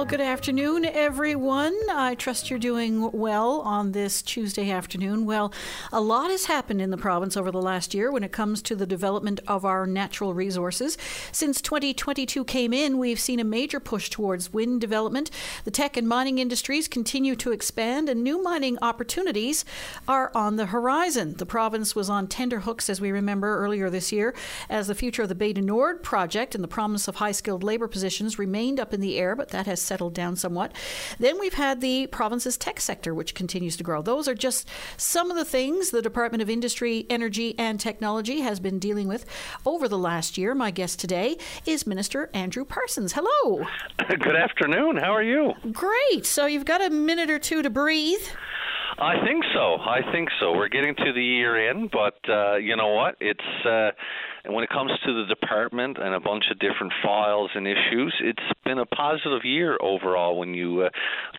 Well, good afternoon, everyone. I trust you're doing well on this Tuesday afternoon. Well, a lot has happened in the province over the last year when it comes to the development of our natural resources. Since 2022 came in, we've seen a major push towards wind development. The tech and mining industries continue to expand, and new mining opportunities are on the horizon. The province was on tender hooks, as we remember earlier this year, as the future of the du Nord project and the promise of high skilled labor positions remained up in the air, but that has settled down somewhat. Then we've had the province's tech sector, which continues to grow. Those are just some of the things the Department of Industry, Energy, and Technology has been dealing with over the last year. My guest today is Minister Andrew Parsons. Hello. Good afternoon. How are you? Great. So you've got a minute or two to breathe. I think so. I think so. We're getting to the year end, but uh, you know what? It's uh, and when it comes to the department and a bunch of different files and issues, it's been a positive year overall. When you uh,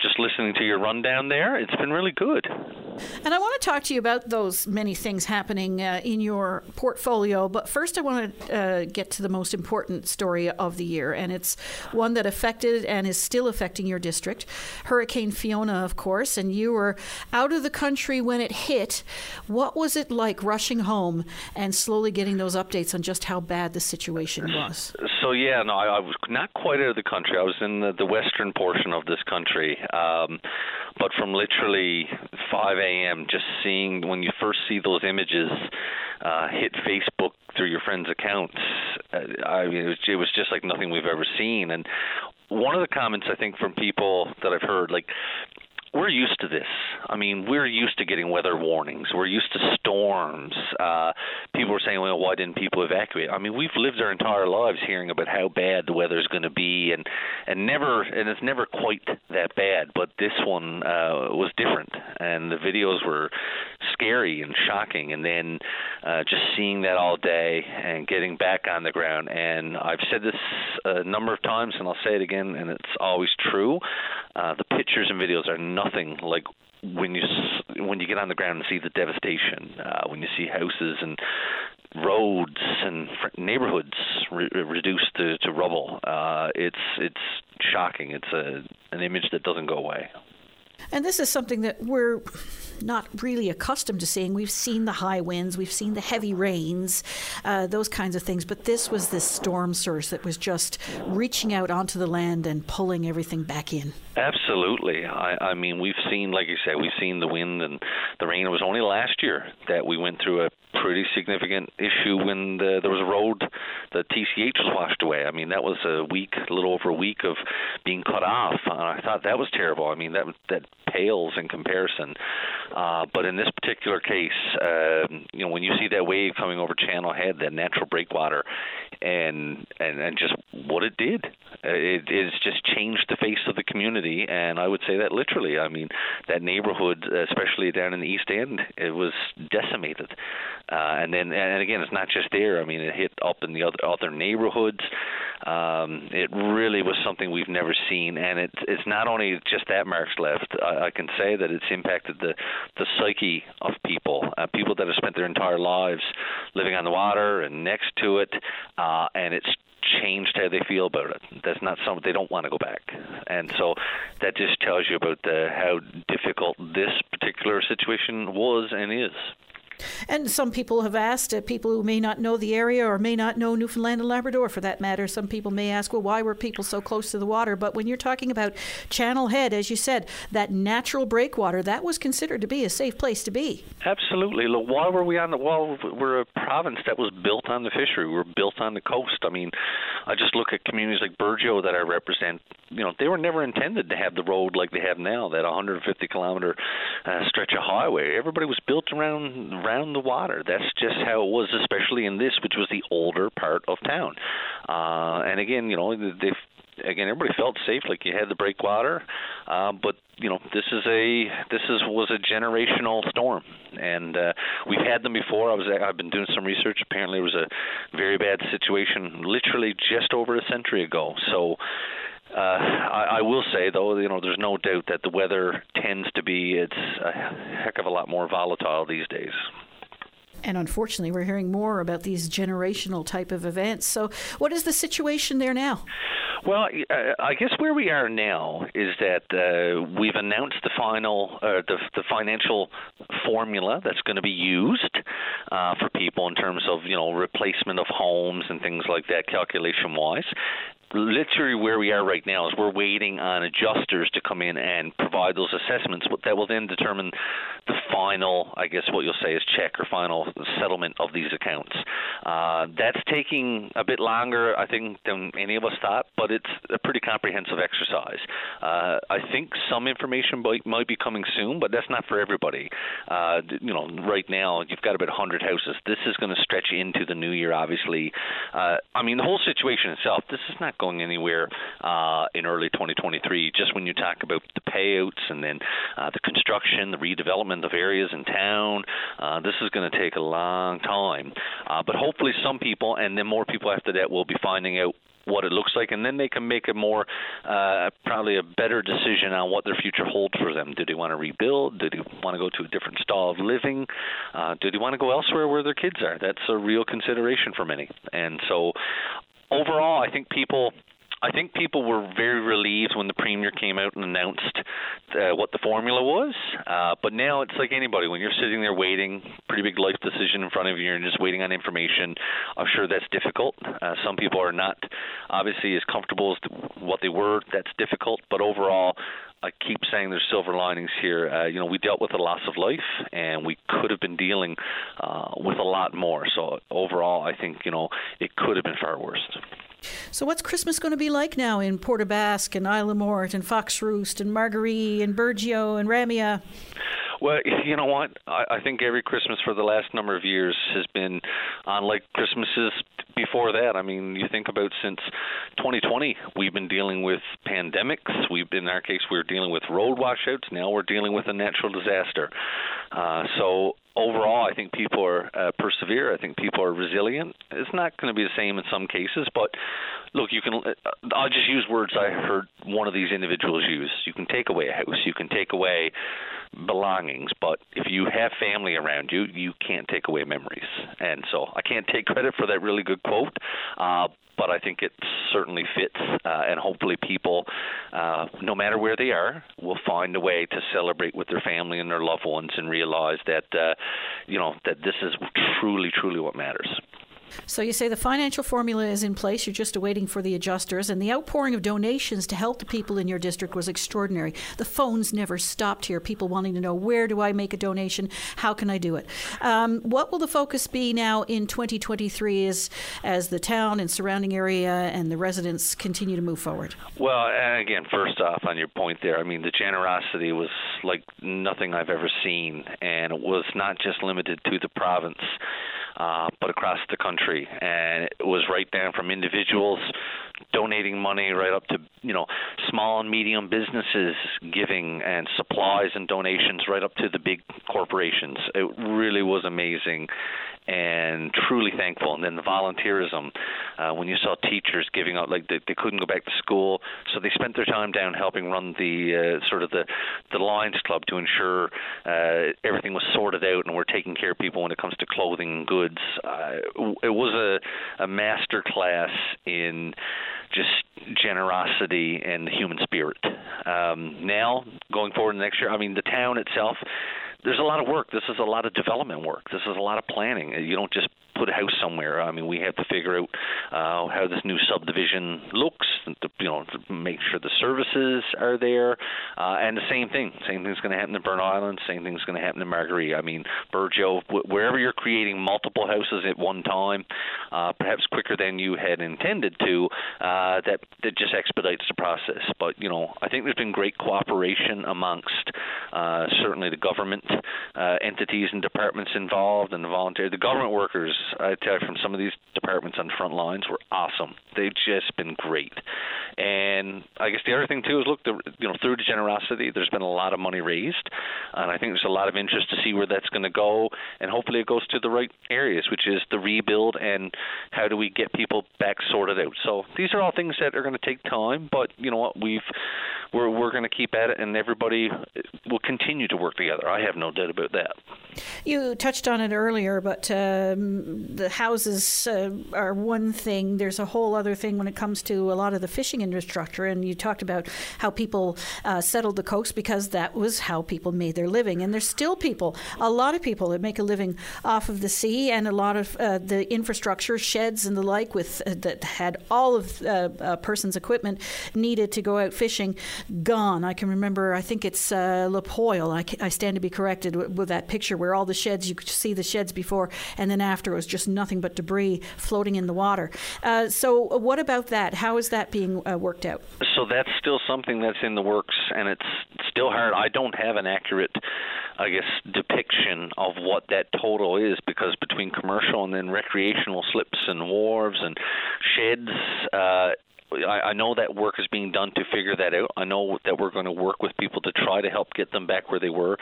just listening to your rundown there, it's been really good. And I want to talk to you about those many things happening uh, in your portfolio. But first, I want to uh, get to the most important story of the year, and it's one that affected and is still affecting your district Hurricane Fiona, of course. And you were out of the country when it hit. What was it like rushing home and slowly getting those updates? On just how bad the situation was. So yeah, no, I, I was not quite out of the country. I was in the, the western portion of this country, um, but from literally 5 a.m. just seeing when you first see those images uh, hit Facebook through your friends' accounts, uh, I mean, it was, it was just like nothing we've ever seen. And one of the comments I think from people that I've heard, like we're used to this. I mean, we're used to getting weather warnings. We're used to storms. Uh, people were saying, "Well, why didn't people evacuate?" I mean, we've lived our entire lives hearing about how bad the weather's going to be, and and never, and it's never quite that bad. But this one uh, was different, and the videos were scary and shocking. And then uh, just seeing that all day and getting back on the ground. And I've said this a number of times, and I'll say it again, and it's always true. Uh, the pictures and videos are nothing like when you when you get on the ground and see the devastation, uh, when you see houses and roads and neighborhoods re- reduced to, to rubble, uh, it's it's shocking. It's a an image that doesn't go away. And this is something that we're not really accustomed to seeing. We've seen the high winds, we've seen the heavy rains, uh, those kinds of things. But this was this storm surge that was just reaching out onto the land and pulling everything back in. Absolutely. I, I mean, we've seen, like you said, we've seen the wind and the rain. It was only last year that we went through a pretty significant issue when the, there was a road, the TCH was washed away. I mean, that was a week, a little over a week of being cut off. And I thought that was terrible. I mean, that that pales in comparison. Uh, but in this particular case, uh, you know, when you see that wave coming over Channel Head, that natural breakwater, and and and just what it did, it it's just changed the face of the community. And I would say that literally. I mean, that neighborhood, especially down in the East End, it was decimated. Uh, and then, and again, it's not just there. I mean, it hit up in the other other neighborhoods. Um, it really was something we've never seen, and it's it's not only just that marks left. I, I can say that it's impacted the the psyche of people, uh, people that have spent their entire lives living on the water and next to it, uh, and it's changed how they feel about it. That's not something they don't want to go back, and so that just tells you about the, how difficult this particular situation was and is. And some people have asked, uh, people who may not know the area or may not know Newfoundland and Labrador for that matter, some people may ask, well, why were people so close to the water? But when you're talking about Channel Head, as you said, that natural breakwater, that was considered to be a safe place to be. Absolutely. Look, why were we on the, wall? we're a province that was built on the fishery. We're built on the coast. I mean, I just look at communities like Burgeo that I represent. You know, they were never intended to have the road like they have now, that 150 kilometer uh, stretch of highway. Everybody was built around around the water. That's just how it was, especially in this, which was the older part of town. Uh, and again, you know, they've again, everybody felt safe, like you had the breakwater, uh, but you know this is a this is was a generational storm, and uh, we've had them before. I was I've been doing some research. Apparently, it was a very bad situation, literally just over a century ago. So. Uh, I, I will say, though, you know, there's no doubt that the weather tends to be it's a heck of a lot more volatile these days. And unfortunately, we're hearing more about these generational type of events. So, what is the situation there now? Well, uh, I guess where we are now is that uh, we've announced the final, uh, the, the financial formula that's going to be used uh, for people in terms of you know replacement of homes and things like that, calculation wise literally where we are right now is we're waiting on adjusters to come in and provide those assessments that will then determine the final, I guess what you'll say is check or final settlement of these accounts. Uh, that's taking a bit longer, I think, than any of us thought, but it's a pretty comprehensive exercise. Uh, I think some information might, might be coming soon, but that's not for everybody. Uh, you know, right now you've got about 100 houses. This is going to stretch into the new year, obviously. Uh, I mean, the whole situation itself, this is not going anywhere uh, in early 2023. Just when you talk about the payouts and then uh, the construction, the redevelopment of areas in town, uh, this is going to take a long time. Uh, but hopefully, some people and then more people after that will be finding out what it looks like, and then they can make a more, uh, probably a better decision on what their future holds for them. Do they want to rebuild? Do they want to go to a different style of living? Uh, do they want to go elsewhere where their kids are? That's a real consideration for many. And so, overall, I think people I think people were very relieved when the premier came out and announced uh, what the formula was. Uh, but now it's like anybody when you're sitting there waiting, pretty big life decision in front of you, and just waiting on information. I'm sure that's difficult. Uh, some people are not obviously as comfortable as what they were. That's difficult. But overall, I keep saying there's silver linings here. Uh, you know, we dealt with the loss of life, and we could have been dealing uh, with a lot more. So overall, I think you know it could have been far worse. So, what's Christmas going to be like now in Port aux and Isle Morte and Fox Roost and Margaree and Burgeo and Ramea? Well, you know what? I, I think every Christmas for the last number of years has been unlike Christmases before that. I mean, you think about since 2020, we've been dealing with pandemics. We've in our case, we we're dealing with road washouts. Now we're dealing with a natural disaster. Uh, so overall, I think people are uh, persevere. I think people are resilient. It's not going to be the same in some cases, but look, you can. Uh, I'll just use words I heard one of these individuals use. You can take away a house. You can take away belongings, but if you have family around you, you can't take away memories. And so I can't take credit for that really good quote, uh, but I think it certainly fits, uh, and hopefully people, uh, no matter where they are, will find a way to celebrate with their family and their loved ones and realize that, uh, you know, that this is truly, truly what matters. So you say the financial formula is in place, you're just awaiting for the adjusters, and the outpouring of donations to help the people in your district was extraordinary. The phones never stopped here, people wanting to know where do I make a donation, how can I do it. Um, what will the focus be now in 2023 as, as the town and surrounding area and the residents continue to move forward? Well, again, first off, on your point there, I mean, the generosity was like nothing I've ever seen, and it was not just limited to the province uh, but across the country. And it was right down from individuals donating money right up to you know small and medium businesses giving and supplies and donations right up to the big corporations. It really was amazing and truly thankful. And then the volunteerism, uh, when you saw teachers giving out like they, they couldn't go back to school, so they spent their time down helping run the uh, sort of the the Lions Club to ensure uh, everything was sorted out and we're taking care of people when it comes to clothing and goods. Uh, it was a a master class in just generosity and the human spirit. Um, now, going forward in the next year, I mean, the town itself there's a lot of work. This is a lot of development work. This is a lot of planning. You don't just put a house somewhere. I mean, we have to figure out uh, how this new subdivision looks, to, you know, to make sure the services are there. Uh, and the same thing, same thing's going to happen in Burnt Island. Same thing's going to happen in Margaree. I mean, Burgeo, wherever you're creating multiple houses at one time, uh, perhaps quicker than you had intended to, uh, that that just expedites the process. But you know, I think there's been great cooperation amongst uh, certainly the government uh, entities and departments involved and the volunteer, the government workers I tell you from some of these departments on front lines were awesome. They've just been great. And I guess the other thing too is look, the, you know, through the generosity, there's been a lot of money raised, and I think there's a lot of interest to see where that's going to go, and hopefully it goes to the right areas, which is the rebuild and how do we get people back sorted out. So these are all things that are going to take time, but you know what, we've we're we're going to keep at it, and everybody will continue to work together. I have no doubt about that. You touched on it earlier, but um, the houses uh, are one thing. There's a whole other thing when it comes to a lot of the fishing infrastructure, and you talked about how people uh, settled the coast because that was how people made their living, and there's still people, a lot of people that make a living off of the sea, and a lot of uh, the infrastructure, sheds and the like, with uh, that had all of uh, a person's equipment needed to go out fishing gone. I can remember, I think it's uh, La Poile. I, I, stand to be corrected with, with, that picture where all the sheds, you could see the sheds before, and then after was just nothing but debris floating in the water. Uh, so, what about that? How is that being uh, worked out? So, that's still something that's in the works, and it's still hard. I don't have an accurate, I guess, depiction of what that total is because between commercial and then recreational slips and wharves and sheds, uh, I, I know that work is being done to figure that out. I know that we're going to work with people to try to help get them back where they were.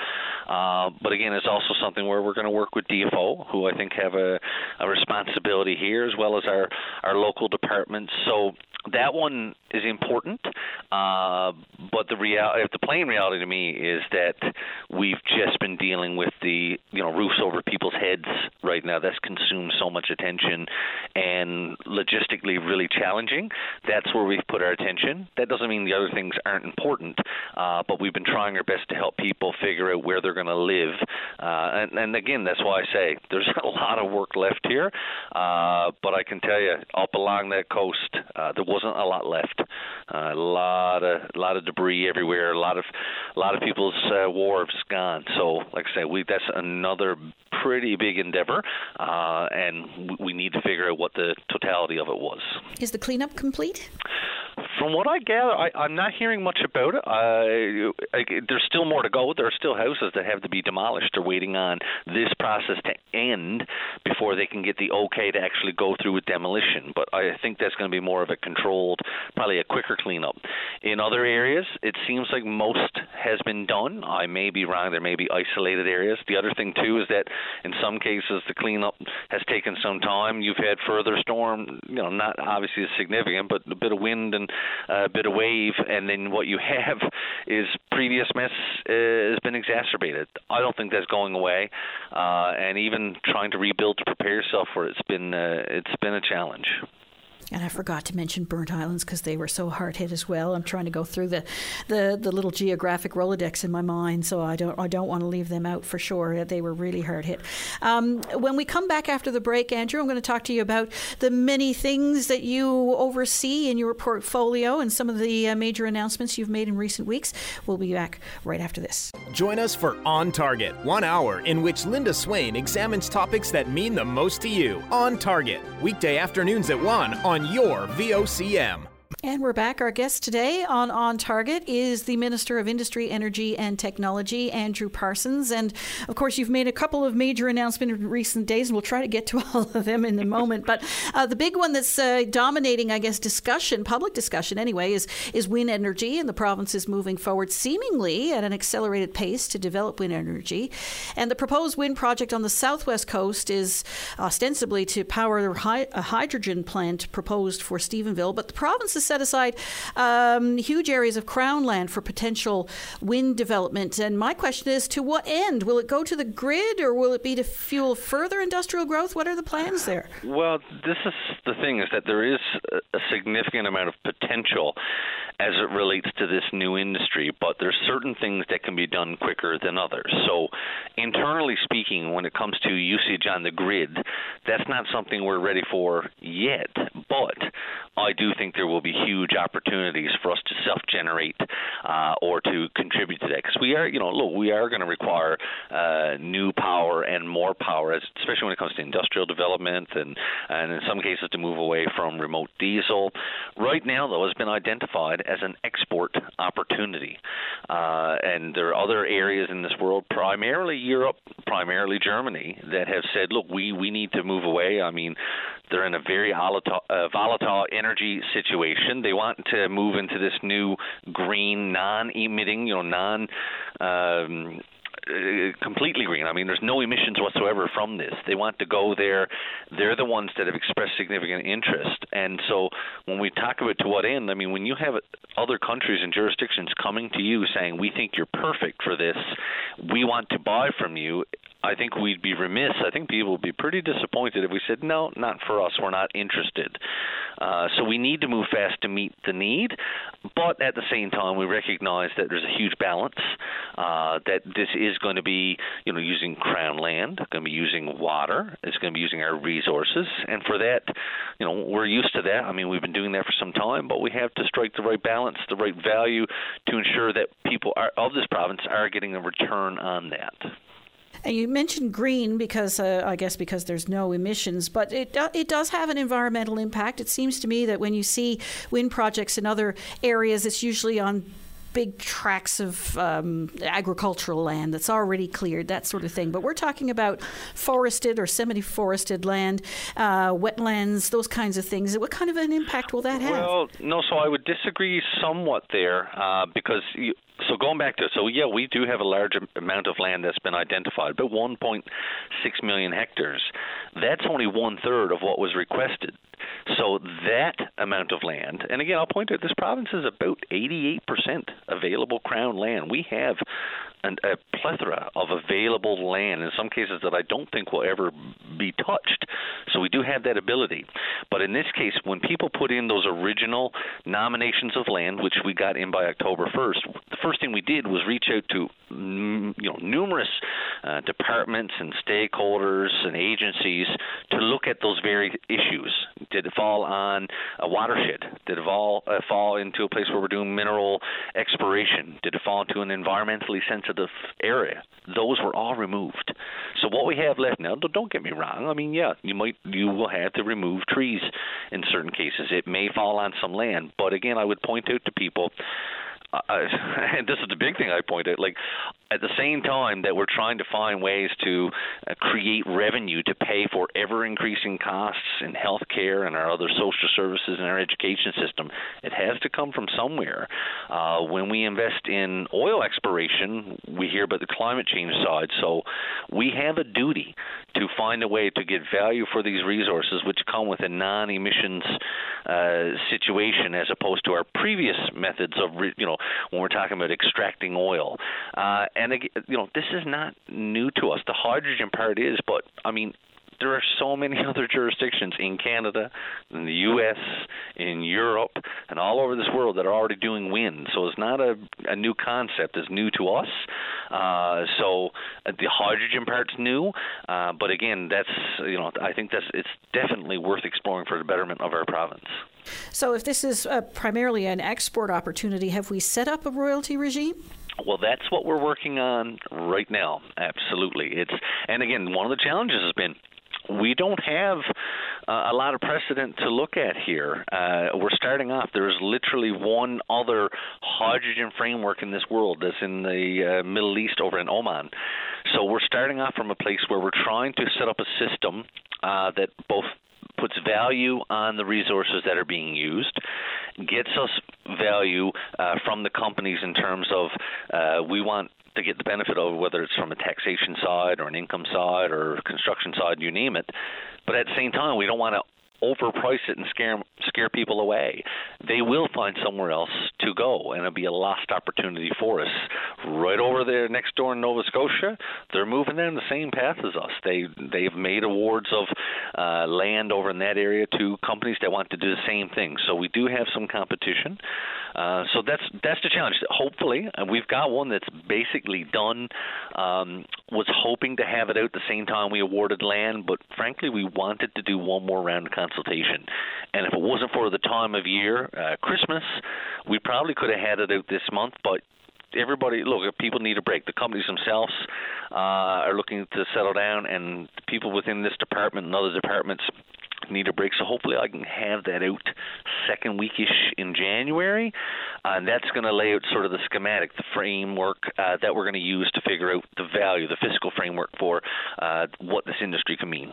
Uh, but again, it's also something where we're going to work with DFO, who I think have a, a responsibility here, as well as our our local departments. So that one is important, uh, but the reality, the plain reality to me is that we've just been dealing with the you know roofs over people's heads right now. That's consumed so much attention and logistically really challenging. That's where we've put our attention. That doesn't mean the other things aren't important, uh, but we've been trying our best to help people figure out where they're going to live. Uh, and, and again, that's why I say there's a lot of work left here. Uh, but I can tell you, up along that coast, uh, there wasn't a lot left. Uh, a lot of lot of debris everywhere. A lot of a lot of people's uh, wharves gone. So, like I said, we that's another pretty big endeavor, uh, and we need to figure out what the totality of it was. Is the cleanup complete? From what I gather, I, I'm not hearing much about it. I, there's still more to go. There are still houses that have to be demolished. They're waiting on this process to end before they can get the okay to actually go through with demolition. But I think that's going to be more of a controlled, probably a quicker cleanup. In other areas, it seems like most has been done. I may be wrong. There may be isolated areas. The other thing too is that in some cases the cleanup has taken some time. You've had further storm, you know, not obviously as significant, but a bit of wind and a bit of wave, and then what you have is previous mess uh, has been exacerbated. I don't think that's going away, uh, and even trying to rebuild to prepare yourself for it, it's been uh, it's been a challenge. And I forgot to mention Burnt Islands because they were so hard hit as well. I'm trying to go through the, the, the little geographic Rolodex in my mind, so I don't I don't want to leave them out for sure. They were really hard hit. Um, when we come back after the break, Andrew, I'm going to talk to you about the many things that you oversee in your portfolio and some of the uh, major announcements you've made in recent weeks. We'll be back right after this. Join us for On Target, one hour in which Linda Swain examines topics that mean the most to you. On Target, weekday afternoons at 1 on on your VOCM. And we're back. Our guest today on On Target is the Minister of Industry, Energy and Technology, Andrew Parsons. And of course, you've made a couple of major announcements in recent days, and we'll try to get to all of them in a moment. But uh, the big one that's uh, dominating, I guess, discussion, public discussion anyway, is, is wind energy. And the province is moving forward seemingly at an accelerated pace to develop wind energy. And the proposed wind project on the southwest coast is ostensibly to power a hydrogen plant proposed for Stephenville. But the province is set aside um, huge areas of crown land for potential wind development. And my question is to what end? Will it go to the grid or will it be to fuel further industrial growth? What are the plans there? Well, this is the thing is that there is a significant amount of potential as it relates to this new industry, but there's certain things that can be done quicker than others. So, internally speaking, when it comes to usage on the grid, that's not something we're ready for yet. But I do think there will be huge opportunities for us to self-generate uh, or to contribute to that because we are, you know, look, we are going to require uh, new power and more power, especially when it comes to industrial development and and in some cases to move away from remote diesel. Right now, though, has been identified as an export opportunity. Uh, and there are other areas in this world, primarily Europe, primarily Germany, that have said, look, we, we need to move away. I mean, they're in a very volatile, uh, volatile energy situation. They want to move into this new green, non-emitting, you know, non. Um, uh, completely green. I mean, there's no emissions whatsoever from this. They want to go there. They're the ones that have expressed significant interest. And so when we talk about to what end, I mean, when you have other countries and jurisdictions coming to you saying, we think you're perfect for this, we want to buy from you, I think we'd be remiss. I think people would be pretty disappointed if we said, no, not for us. We're not interested. Uh, so we need to move fast to meet the need, but at the same time, we recognize that there's a huge balance. Uh, that this is going to be, you know, using crown land, going to be using water, it's going to be using our resources, and for that, you know, we're used to that. I mean, we've been doing that for some time, but we have to strike the right balance, the right value, to ensure that people are, of this province are getting a return on that. And you mentioned green because uh, I guess because there's no emissions, but it it does have an environmental impact. It seems to me that when you see wind projects in other areas, it's usually on big tracts of um, agricultural land that's already cleared, that sort of thing. But we're talking about forested or semi-forested land, uh, wetlands, those kinds of things. What kind of an impact will that have? Well, no. So I would disagree somewhat there uh, because you, so going back to so yeah, we do have a large amount of land that's been identified, but 1.6 million hectares. That's only one third of what was requested. So that amount of land, and again, I'll point out this province is about 88% available crown land. We have an, a plethora of available land in some cases that I don't think will ever be touched. So we do have that ability. But in this case, when people put in those original nominations of land, which we got in by October 1st, the first thing we did was reach out to mm, you know numerous uh, departments and stakeholders and agencies to look at those very issues. Did it fall on a watershed? Did it fall uh, fall into a place where we're doing mineral exploration? Did it fall into an environmentally sensitive area? Those were all removed. So what we have left now, don't get me wrong. I mean, yeah, you might you will have to remove trees in certain cases. It may fall on some land, but again, I would point out to people and this is the big thing I point out. Like at the same time that we're trying to find ways to uh, create revenue to pay for ever increasing costs in healthcare and our other social services and our education system, it has to come from somewhere. Uh, when we invest in oil exploration, we hear about the climate change side. So we have a duty to find a way to get value for these resources, which come with a non-emissions uh, situation, as opposed to our previous methods of, you know, when we're talking about extracting oil. Uh, and you know, this is not new to us. The hydrogen part is, but I mean, there are so many other jurisdictions in Canada, in the U.S., in Europe, and all over this world that are already doing wind. So it's not a, a new concept; it's new to us. Uh, so uh, the hydrogen part's new, uh, but again, that's you know I think that's it's definitely worth exploring for the betterment of our province. So if this is uh, primarily an export opportunity, have we set up a royalty regime? Well, that's what we're working on right now. Absolutely. It's and again, one of the challenges has been we don't have uh, a lot of precedent to look at here. Uh, we're starting off. There is literally one other hydrogen framework in this world that's in the uh, Middle East over in Oman. So we're starting off from a place where we're trying to set up a system uh, that both puts value on the resources that are being used, gets us value uh, from the companies in terms of uh, we want get the benefit of whether it's from a taxation side or an income side or construction side, you name it. But at the same time, we don't want to overprice it and scare scare people away. They will find somewhere else to go, and it'll be a lost opportunity for us. Right over there next door in Nova Scotia, they're moving down the same path as us. They they've made awards of uh, land over in that area to companies that want to do the same thing. So we do have some competition. Uh, so that's that's the challenge. Hopefully, and we've got one that's basically done. Um, was hoping to have it out the same time we awarded land, but frankly, we wanted to do one more round of consultation. And if it wasn't for the time of year, uh, Christmas, we probably could have had it out this month, but everybody look people need a break the companies themselves uh, are looking to settle down and people within this department and other departments need a break so hopefully i can have that out second weekish in January, uh, and that's going to lay out sort of the schematic, the framework uh, that we're going to use to figure out the value, the fiscal framework for uh, what this industry can mean.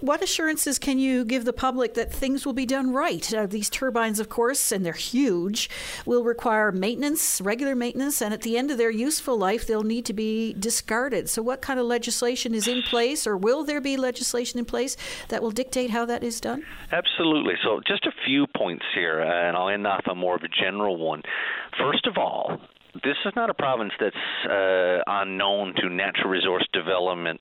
What assurances can you give the public that things will be done right? Uh, these turbines, of course, and they're huge, will require maintenance, regular maintenance, and at the end of their useful life, they'll need to be discarded. So, what kind of legislation is in place, or will there be legislation in place that will dictate how that is done? Absolutely. So, just a few points here, and I'll end off on more of a general one. First of all, this is not a province that's uh, unknown to natural resource development.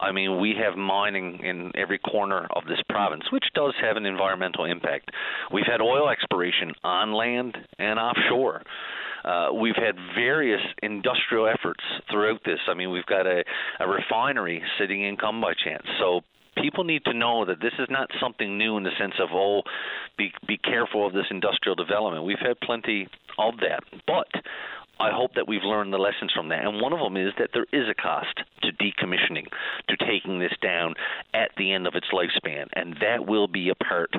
I mean, we have mining in every corner of this province, which does have an environmental impact. We've had oil exploration on land and offshore. Uh, we've had various industrial efforts throughout this. I mean, we've got a, a refinery sitting in Come by Chance. So people need to know that this is not something new in the sense of oh, be be careful of this industrial development. We've had plenty of that, but I hope that we've learned the lessons from that. And one of them is that there is a cost to decommissioning, to taking this down at the end of its lifespan. And that will be a part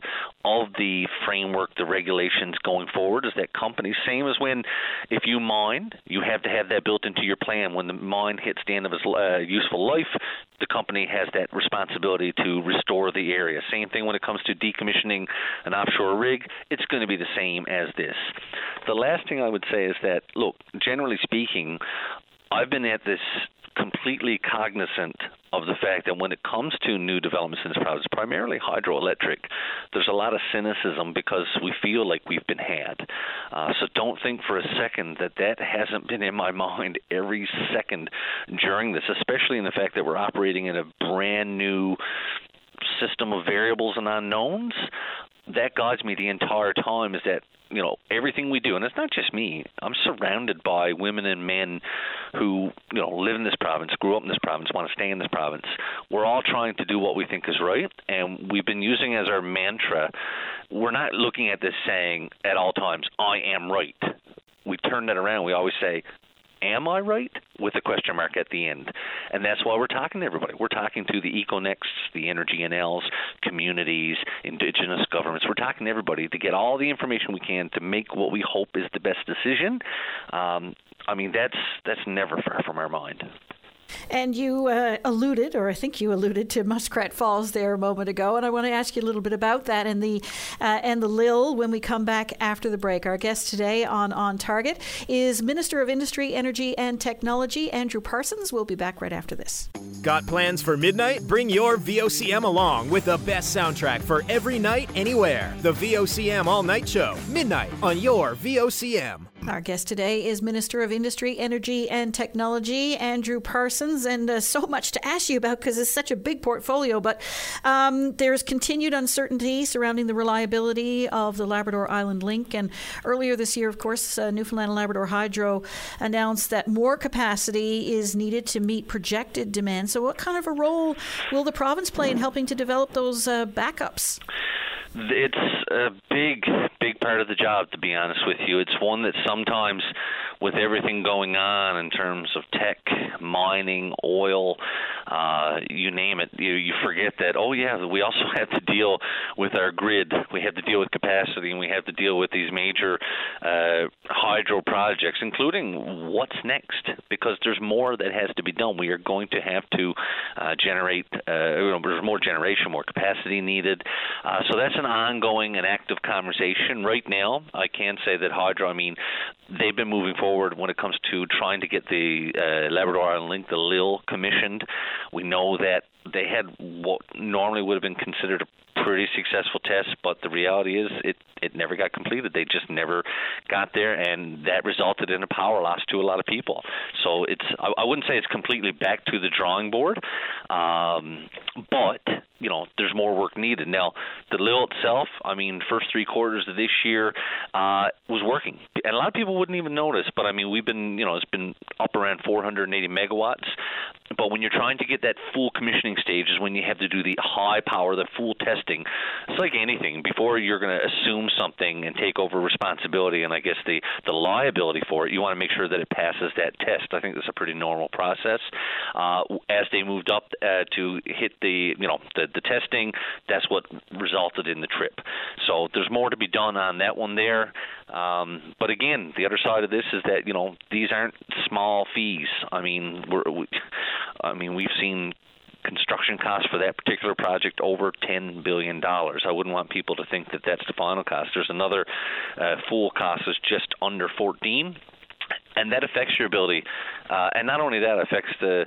of the framework, the regulations going forward, is that companies, same as when if you mine, you have to have that built into your plan. When the mine hits the end of its uh, useful life, the company has that responsibility to restore the area. Same thing when it comes to decommissioning an offshore rig, it's going to be the same as this. The last thing I would say is that, look, generally speaking, I've been at this completely cognizant of the fact that when it comes to new developments in this province, primarily hydroelectric, there's a lot of cynicism because we feel like we've been had. Uh, so don't think for a second that that hasn't been in my mind every second during this, especially in the fact that we're operating in a brand new system of variables and unknowns that guides me the entire time is that you know everything we do and it's not just me i'm surrounded by women and men who you know live in this province grew up in this province want to stay in this province. We're all trying to do what we think is right and we've been using as our mantra we're not looking at this saying at all times i am right. We turn that around. We always say am I right? With a question mark at the end. And that's why we're talking to everybody. We're talking to the EcoNext, the Energy NLs, communities, indigenous governments. We're talking to everybody to get all the information we can to make what we hope is the best decision. Um, I mean, that's that's never far from our mind. And you uh, alluded, or I think you alluded to Muskrat Falls there a moment ago, and I want to ask you a little bit about that and the uh, and the LIL when we come back after the break. Our guest today on On Target is Minister of Industry, Energy and Technology Andrew Parsons. We'll be back right after this. Got plans for midnight? Bring your VOCM along with the best soundtrack for every night, anywhere. The VOCM All Night Show, midnight on your VOCM. Our guest today is Minister of Industry, Energy and Technology, Andrew Parsons, and uh, so much to ask you about because it's such a big portfolio. But um, there's continued uncertainty surrounding the reliability of the Labrador Island Link. And earlier this year, of course, uh, Newfoundland and Labrador Hydro announced that more capacity is needed to meet projected demand. So, what kind of a role will the province play in helping to develop those uh, backups? It's a big, big part of the job, to be honest with you. It's one that sometimes, with everything going on in terms of tech, mining, oil, uh, you name it, you, you forget that, oh, yeah, we also have to deal with our grid. We have to deal with capacity, and we have to deal with these major uh, hydro projects, including what's next, because there's more that has to be done. We are going to have to uh, generate, uh, you know, there's more generation, more capacity needed. Uh, so that's an ongoing and active conversation. Right now, I can say that Hydro, I mean, they've been moving forward when it comes to trying to get the uh, Labrador Island Link, the LIL, commissioned. We know that they had what normally would have been considered a pretty successful test, but the reality is it it never got completed. They just never got there, and that resulted in a power loss to a lot of people. So it's I, I wouldn't say it's completely back to the drawing board, um, but you know there's more work needed. Now the LIL itself, I mean, first three quarters of this year uh, was working, and a lot of people wouldn't even notice. But I mean, we've been you know it's been up around 480 megawatts. But when you're trying to get that full commissioning stage is when you have to do the high power, the full testing. It's like anything. Before you're going to assume something and take over responsibility and I guess the the liability for it, you want to make sure that it passes that test. I think that's a pretty normal process. Uh, as they moved up uh, to hit the you know the the testing. That's what resulted in the trip. So there's more to be done on that one there. Um, but again, the other side of this is that you know these aren't small fees. I mean, we're, we, I mean we've seen construction costs for that particular project over $10 billion. I wouldn't want people to think that that's the final cost. There's another uh, full cost is just under 14 and that affects your ability uh, and not only that affects the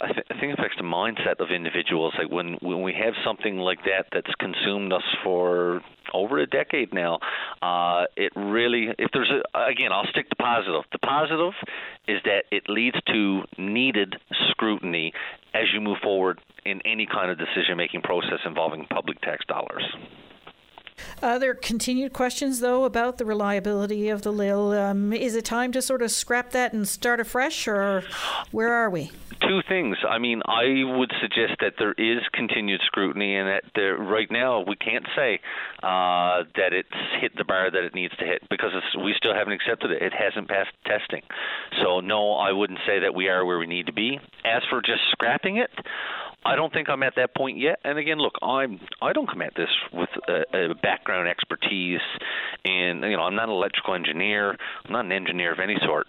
I, th- I think it affects the mindset of individuals. Like when when we have something like that that's consumed us for over a decade now, uh, it really if there's a again I'll stick to positive. The positive is that it leads to needed scrutiny as you move forward in any kind of decision making process involving public tax dollars. Uh, there are continued questions, though, about the reliability of the LIL. Um, is it time to sort of scrap that and start afresh, or where are we? Two things. I mean, I would suggest that there is continued scrutiny, and that there, right now we can't say uh, that it's hit the bar that it needs to hit because we still haven't accepted it. It hasn't passed testing. So no, I wouldn't say that we are where we need to be. As for just scrapping it, I don't think I'm at that point yet. And again, look, I'm I don't come at this with a, a background expertise, and you know I'm not an electrical engineer. I'm not an engineer of any sort.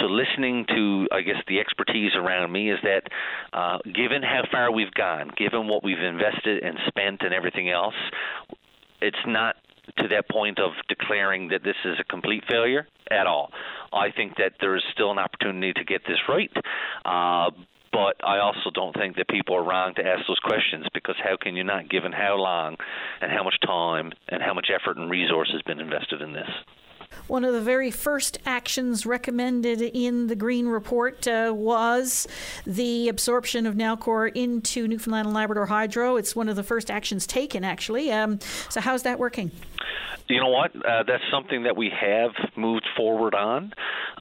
So listening to I guess the expertise around me is that uh, given how far we've gone, given what we've invested and spent and everything else, it's not to that point of declaring that this is a complete failure at all. I think that there is still an opportunity to get this right. Uh, but I also don't think that people are wrong to ask those questions because how can you not, given how long and how much time and how much effort and resource has been invested in this? One of the very first actions recommended in the Greene Report uh, was the absorption of Nalcor into Newfoundland and Labrador Hydro. It's one of the first actions taken, actually. Um, so, how's that working? You know what? Uh, that's something that we have moved forward on.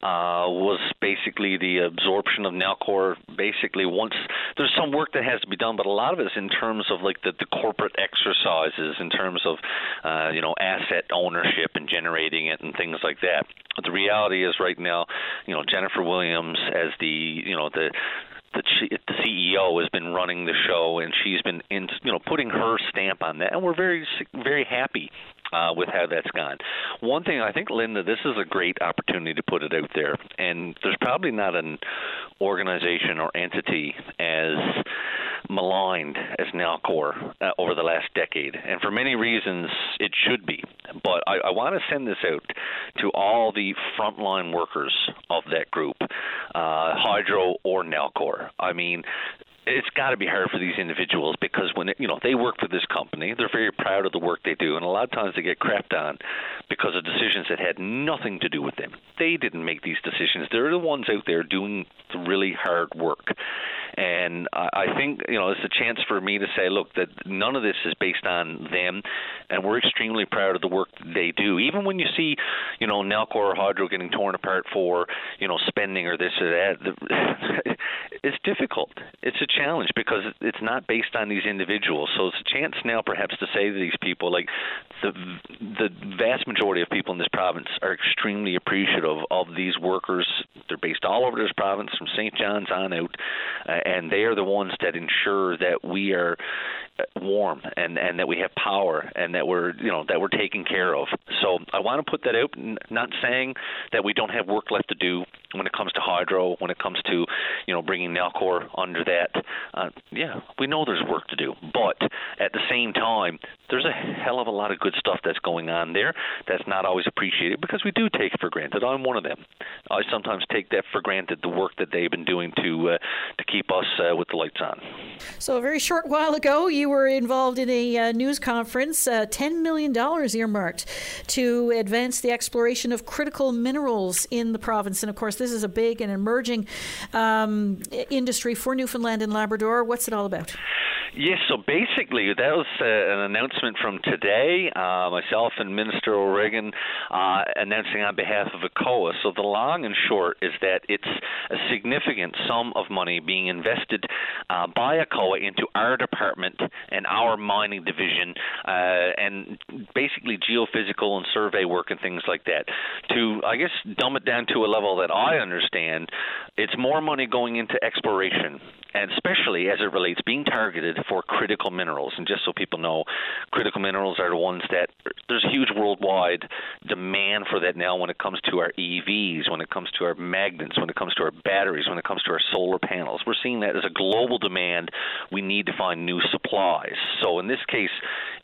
Uh, was basically the absorption of Nalcor. Basically, once there's some work that has to be done, but a lot of it is in terms of like the, the corporate exercises, in terms of uh, you know asset ownership and generating it and things like that. But the reality is, right now, you know Jennifer Williams as the you know the the, the CEO has been running the show, and she's been in, you know, putting her stamp on that, and we're very, very happy uh, with how that's gone. One thing I think, Linda, this is a great opportunity to put it out there, and there's probably not an organization or entity as maligned as Nalcor uh, over the last decade, and for many reasons it should be. But I, I want to send this out to all the frontline workers of that group, uh, Hydro or Nalcor. I mean, it's got to be hard for these individuals because when you know they work for this company, they're very proud of the work they do, and a lot of times they get crapped on because of decisions that had nothing to do with them. They didn't make these decisions. They're the ones out there doing the really hard work, and I think you know it's a chance for me to say, look, that none of this is based on them, and we're extremely proud of the work they do. Even when you see, you know, Nalcor or Hydro getting torn apart for you know spending or this or that, it's difficult. It's a challenge because it's not based on these individuals. So it's a chance now, perhaps, to say to these people, like the the vast majority of people in this province are extremely appreciative of these workers. They're based all over this province, from St. John's on out, uh, and they are the ones that ensure that we are warm and and that we have power and that we're you know that we're taken care of. So I want to put that out. Not saying that we don't have work left to do when it comes to hydro, when it comes to you know bringing Nalcor under that. Uh, yeah, we know there's work to do, but at the same time, there's a hell of a lot of good stuff that's going on there that's not always appreciated because we do take for granted. I'm one of them. I sometimes take that for granted the work that they've been doing to uh, to keep us uh, with the lights on. So a very short while ago, you were involved in a uh, news conference, uh, $10 million earmarked to advance the exploration of critical minerals in the province. And of course, this is a big and emerging um, industry for Newfoundland and Labrador. What's it all about? Yes, so basically, that was uh, an announcement from today. Uh, myself and Minister O'Regan uh, announcing on behalf of ACOA. So the long and short is that it's a significant sum of money being invested uh, by ACOA into our department and our mining division, uh, and basically geophysical and survey work and things like that. To, I guess, dumb it down to a level that I understand, it's more money going into exploration and especially as it relates being targeted for critical minerals. And just so people know, critical minerals are the ones that there's huge worldwide demand for that now when it comes to our EVs, when it comes to our magnets, when it comes to our batteries, when it comes to our solar panels. We're seeing that as a global demand. We need to find new supplies. So in this case,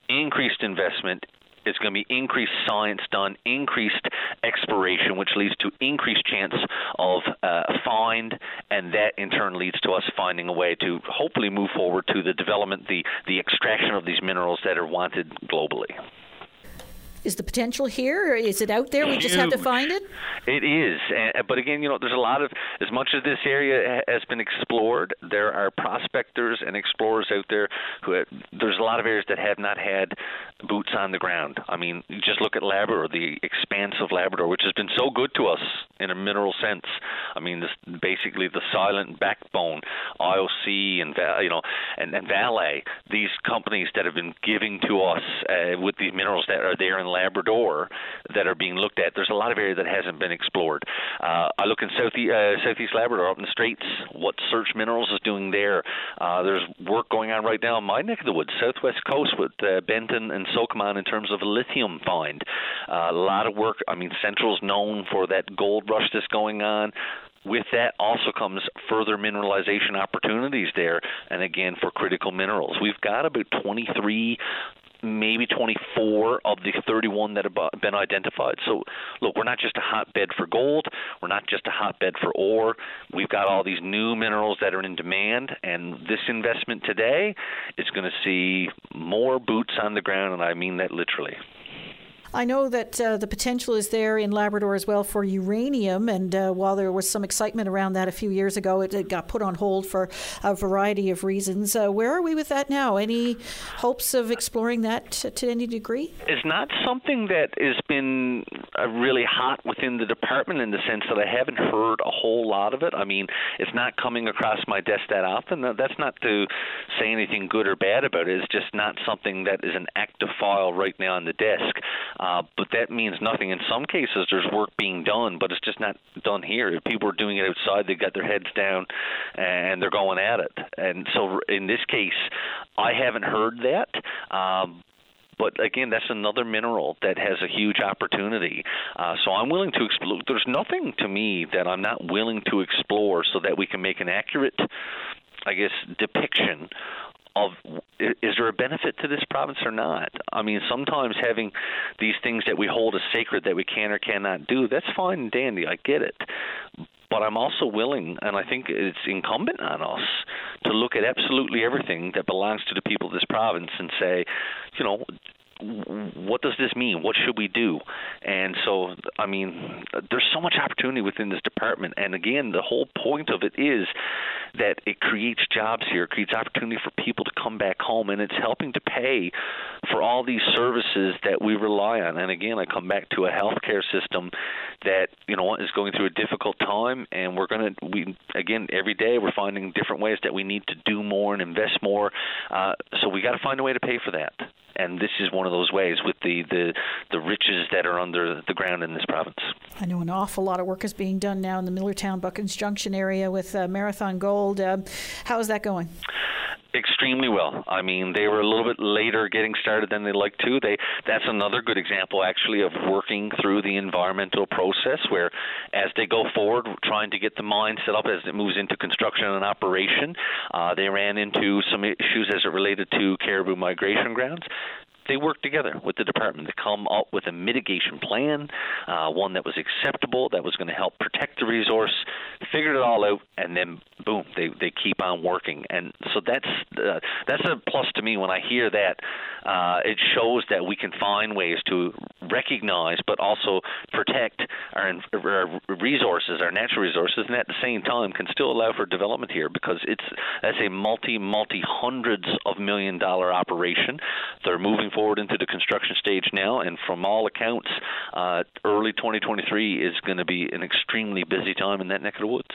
increased investment is going to be increased science done, increased exploration, which leads to increased chance of uh, find, and that in turn leads to us finding a way to hopefully move forward to the development, the the extraction of these minerals that are wanted globally. Is the potential here? Is it out there? We just have to find it. It is, but again, you know, there's a lot of as much as this area has been explored, there are prospectors and explorers out there who have, there's a lot of areas that have not had boots on the ground. I mean, just look at Labrador, the expanse of Labrador, which has been so good to us in a mineral sense. I mean, this basically the silent backbone, IOC and you know, and, and Vale, these companies that have been giving to us uh, with these minerals that are there in Labrador that are being looked at. There's a lot of area that hasn't been explored. Uh, I look in south, uh, southeast Labrador, up in the Straits, what Search Minerals is doing there. Uh, there's work going on right now in my neck of the woods, southwest coast, with uh, Benton and Sokoman in terms of a lithium find. Uh, a lot of work. I mean, Central's known for that gold rush that's going on with that also comes further mineralization opportunities there and again for critical minerals we've got about 23 maybe 24 of the 31 that have been identified. So, look, we're not just a hotbed for gold. We're not just a hotbed for ore. We've got all these new minerals that are in demand, and this investment today is going to see more boots on the ground, and I mean that literally. I know that uh, the potential is there in Labrador as well for uranium, and uh, while there was some excitement around that a few years ago, it, it got put on hold for a variety of reasons. Uh, where are we with that now? Any hopes of exploring that to, to any degree? It's not something that has been uh, really hot within the department in the sense that I haven't heard a whole lot of it. I mean, it's not coming across my desk that often. That's not to say anything good or bad about it. It's just not something that is an active file right now on the desk. Uh, but that means nothing. In some cases, there's work being done, but it's just not done here. If people are doing it outside, they've got their heads down and they're going at it. And so in this case, I haven't heard that. Um, but again, that's another mineral that has a huge opportunity. Uh, so I'm willing to explore. There's nothing to me that I'm not willing to explore so that we can make an accurate, I guess, depiction of is there a benefit to this province or not? I mean, sometimes having these things that we hold as sacred that we can or cannot do, that's fine and dandy. I get it. But I'm also willing, and I think it's incumbent on us to look at absolutely everything that belongs to the people of this province and say, you know, what does this mean? What should we do? And so, I mean, there's so much opportunity within this department. And again, the whole point of it is that it creates jobs here, it creates opportunity for people to come back home, and it's helping to pay for all these services that we rely on. And again, I come back to a healthcare system that you know is going through a difficult time, and we're going to we again every day we're finding different ways that we need to do more and invest more. Uh, so we got to find a way to pay for that and this is one of those ways with the, the, the riches that are under the ground in this province. I know an awful lot of work is being done now in the Millertown Buchans Junction area with uh, Marathon Gold. Uh, how is that going? extremely well. I mean, they were a little bit later getting started than they like to. They that's another good example actually of working through the environmental process where as they go forward trying to get the mine set up as it moves into construction and operation, uh, they ran into some issues as it related to caribou migration grounds they worked together with the department to come up with a mitigation plan, uh, one that was acceptable, that was going to help protect the resource. Figured it all out, and then boom, they they keep on working. And so that's uh, that's a plus to me when I hear that. Uh, it shows that we can find ways to recognize, but also protect our, our resources, our natural resources, and at the same time can still allow for development here because it's that's a multi multi hundreds of million dollar operation. They're moving forward into the construction stage now, and from all accounts, uh, early 2023 is going to be an extremely busy time in that neck of the woods.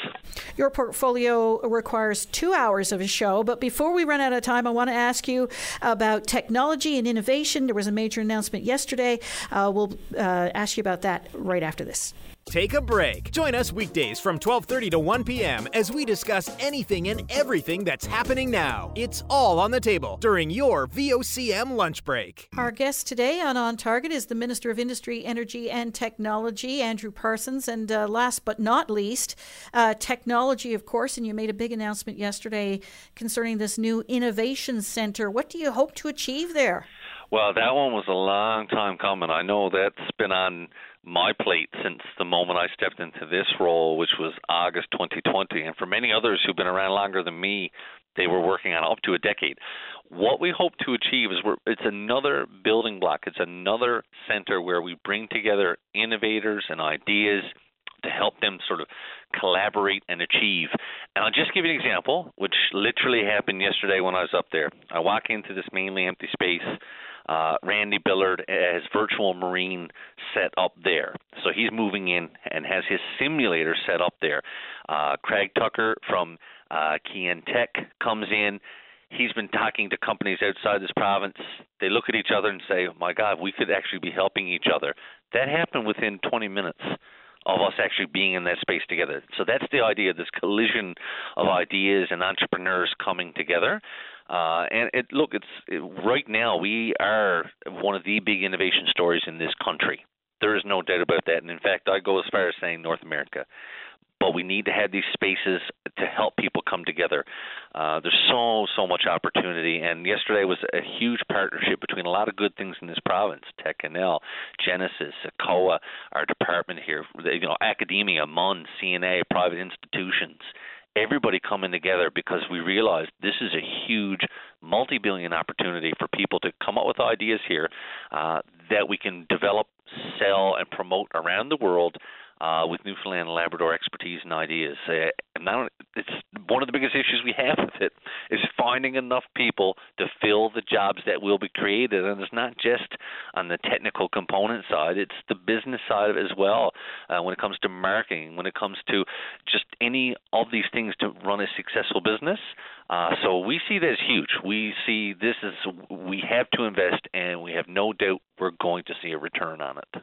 Your portfolio requires two hours of a show, but before we run out of time, I want to ask you about technology and innovation. There was a major announcement yesterday. Uh, we'll uh, ask you about that right after this. Take a break. Join us weekdays from 12:30 to 1 p.m. as we discuss anything and everything that's happening now. It's all on the table during your VOCM lunch break. Our guest today on On Target is the Minister of Industry, Energy and Technology, Andrew Parsons. And uh, last but not least, uh, technology, of course. And you made a big announcement yesterday concerning this new innovation center. What do you hope to achieve there? Well, that one was a long time coming. I know that's been on my plate since the moment I stepped into this role, which was August 2020. And for many others who've been around longer than me, they were working on up to a decade. What we hope to achieve is it's another building block. It's another center where we bring together innovators and ideas to help them sort of collaborate and achieve. And I'll just give you an example, which literally happened yesterday when I was up there. I walk into this mainly empty space uh, Randy Billard has Virtual Marine set up there. So he's moving in and has his simulator set up there. Uh, Craig Tucker from uh, Kian Tech comes in. He's been talking to companies outside this province. They look at each other and say, oh "My God, we could actually be helping each other." That happened within 20 minutes of us actually being in that space together. So that's the idea, this collision of ideas and entrepreneurs coming together. Uh, and it, look, it's it, right now we are one of the big innovation stories in this country. There is no doubt about that. And in fact, I go as far as saying North America. But we need to have these spaces to help people come together. Uh, there's so so much opportunity, and yesterday was a huge partnership between a lot of good things in this province: TechNL, Genesis, ACOA, our department here, you know, academia, MUN, CNA, private institutions everybody coming together because we realized this is a huge multi-billion opportunity for people to come up with ideas here uh, that we can develop, sell, and promote around the world uh, with Newfoundland and Labrador expertise and ideas. Uh, and not, it's one of the biggest issues we have with it is finding enough people to fill the jobs that will be created. And it's not just on the technical component side; it's the business side as well. Uh, when it comes to marketing, when it comes to just any of these things to run a successful business. Uh, so we see that as huge. We see this as we have to invest, and we have no doubt we're going to see a return on it.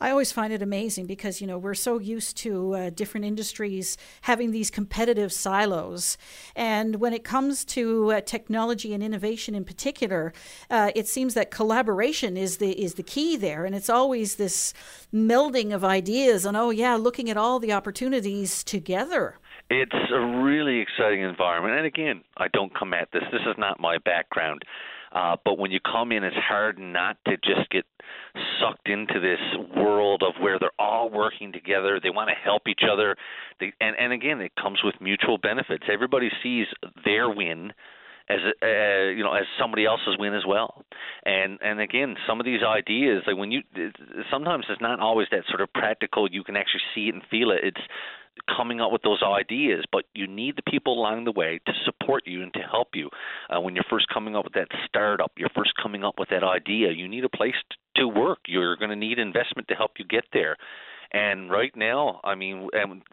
I always find it amazing because you know we're so used to uh, different industries having these competitive silos, and when it comes to uh, technology and innovation in particular, uh, it seems that collaboration is the is the key there, and it's always this melding of ideas and oh yeah, looking at all the opportunities together. It's a really exciting environment, and again, I don't come at this. This is not my background. Uh, but when you come in, it's hard not to just get sucked into this world of where they're all working together. They want to help each other, they, and and again, it comes with mutual benefits. Everybody sees their win as uh, you know as somebody else's win as well and and again some of these ideas like when you sometimes it's not always that sort of practical you can actually see it and feel it it's coming up with those ideas, but you need the people along the way to support you and to help you. Uh, when you're first coming up with that startup, you're first coming up with that idea, you need a place to work. You're going to need investment to help you get there. And right now, I mean,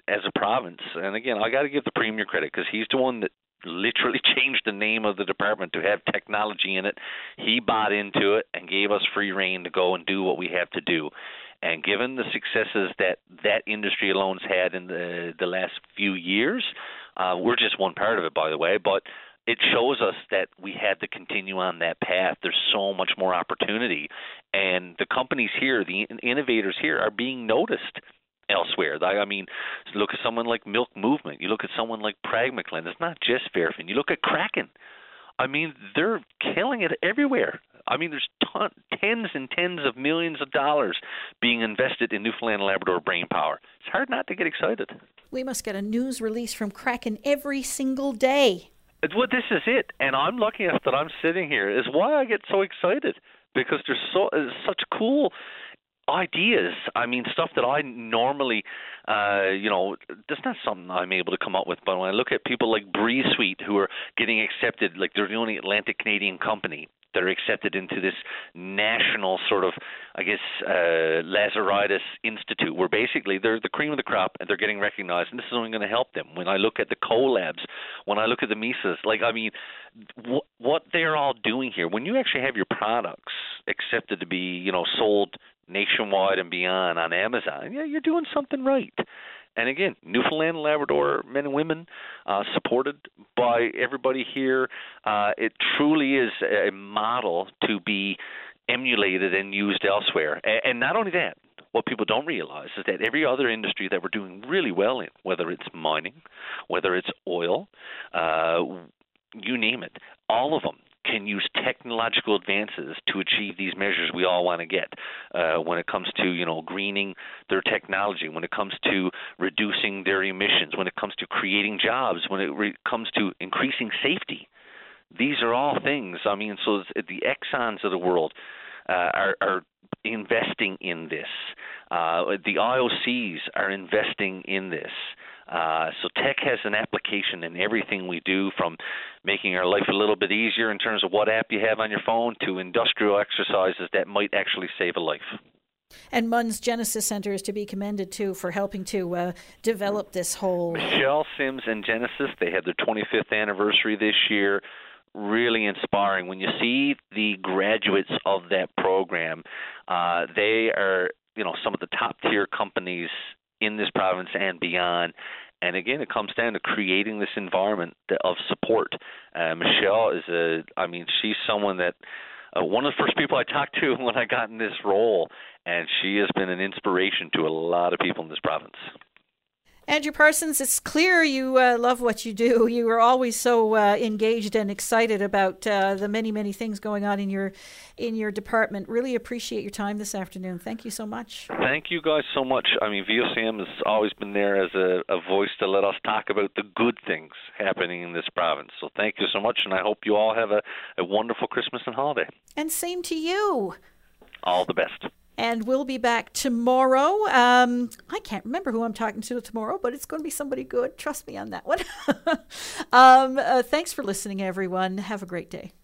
as a province, and again, I got to give the premier credit because he's the one that literally changed the name of the department to have technology in it. He bought into it and gave us free rein to go and do what we have to do. And given the successes that that industry alone's had in the the last few years, uh, we're just one part of it, by the way. But it shows us that we had to continue on that path. There's so much more opportunity, and the companies here, the innovators here, are being noticed elsewhere. I mean, look at someone like Milk Moovement. You look at someone like PragmaClin. It's not just Verafin. You look at Kraken. I mean, they're killing it everywhere. I mean, there's ton, tens and tens of millions of dollars being invested in Newfoundland and Labrador brain power. It's hard not to get excited. We must get a news release from Kraken every single day. Well, this is it, and I'm lucky enough that I'm sitting here. Is why I get so excited because there's so such cool ideas. I mean, stuff that I normally, uh, you know, that's not something I'm able to come up with. But when I look at people like Breeze Suite who are getting accepted, like they're the only Atlantic Canadian company that are accepted into this national sort of, I guess, uh, Lazaridis Institute, where basically they're the cream of the crop and they're getting recognized, and this is only going to help them. When I look at the collabs, when I look at the Mises, like I mean, wh- what they're all doing here, when you actually have your products accepted to be, you know, sold nationwide and beyond on Amazon, yeah, you're doing something right. And again, Newfoundland and Labrador men and women, uh, supported by everybody here. Uh, it truly is a model to be emulated and used elsewhere. And, and not only that, what people don't realize is that every other industry that we're doing really well in, whether it's mining, whether it's oil, uh, you name it, all of them can use technological advances to achieve these measures we all want to get. Uh, when it comes to you know greening their technology, when it comes to reducing their emissions, when it comes to creating jobs, when it re- comes to increasing safety, these are all things. I mean, so the Exxon's of the world uh, are, are investing in this. Uh, the IOCs are investing in this. Uh, so tech has an application in everything we do, from making our life a little bit easier in terms of what app you have on your phone to industrial exercises that might actually save a life. And MUN's Genesis Center is to be commended too for helping to uh, develop this whole. Michelle Simms and Genesis, they had their 25th anniversary this year. Really inspiring. When you see the graduates of that program, uh, they are, you know, some of the top tier companies in this province and beyond. And again, it comes down to creating this environment of support. Uh, Michelle is a, I mean, she's someone that uh, one of the first people I talked to when I got in this role, and she has been an inspiration to a lot of people in this province. Andrew Parsons, it's clear you uh, love what you do. You are always so uh, engaged and excited about uh, the many, many things going on in your in your department. Really appreciate your time this afternoon. Thank you so much. Thank you guys so much. I mean, VOCM has always been there as a, a voice to let us talk about the good things happening in this province. So thank you so much, and I hope you all have a, a wonderful Christmas and holiday. And same to you. All the best and we'll be back tomorrow. Um, I can't remember who I'm talking to tomorrow, but it's going to be somebody good. Trust me on that one. um, uh, thanks for listening, everyone. Have a great day.